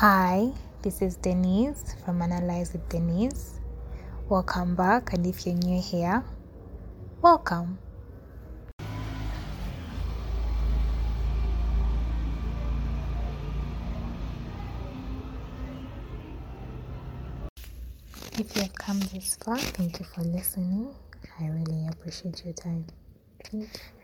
Hi, this is Denise from Analyze with Denise. Welcome back, and if you're new here, welcome. If you have come this far, thank you for listening. I really appreciate your time. Thank you.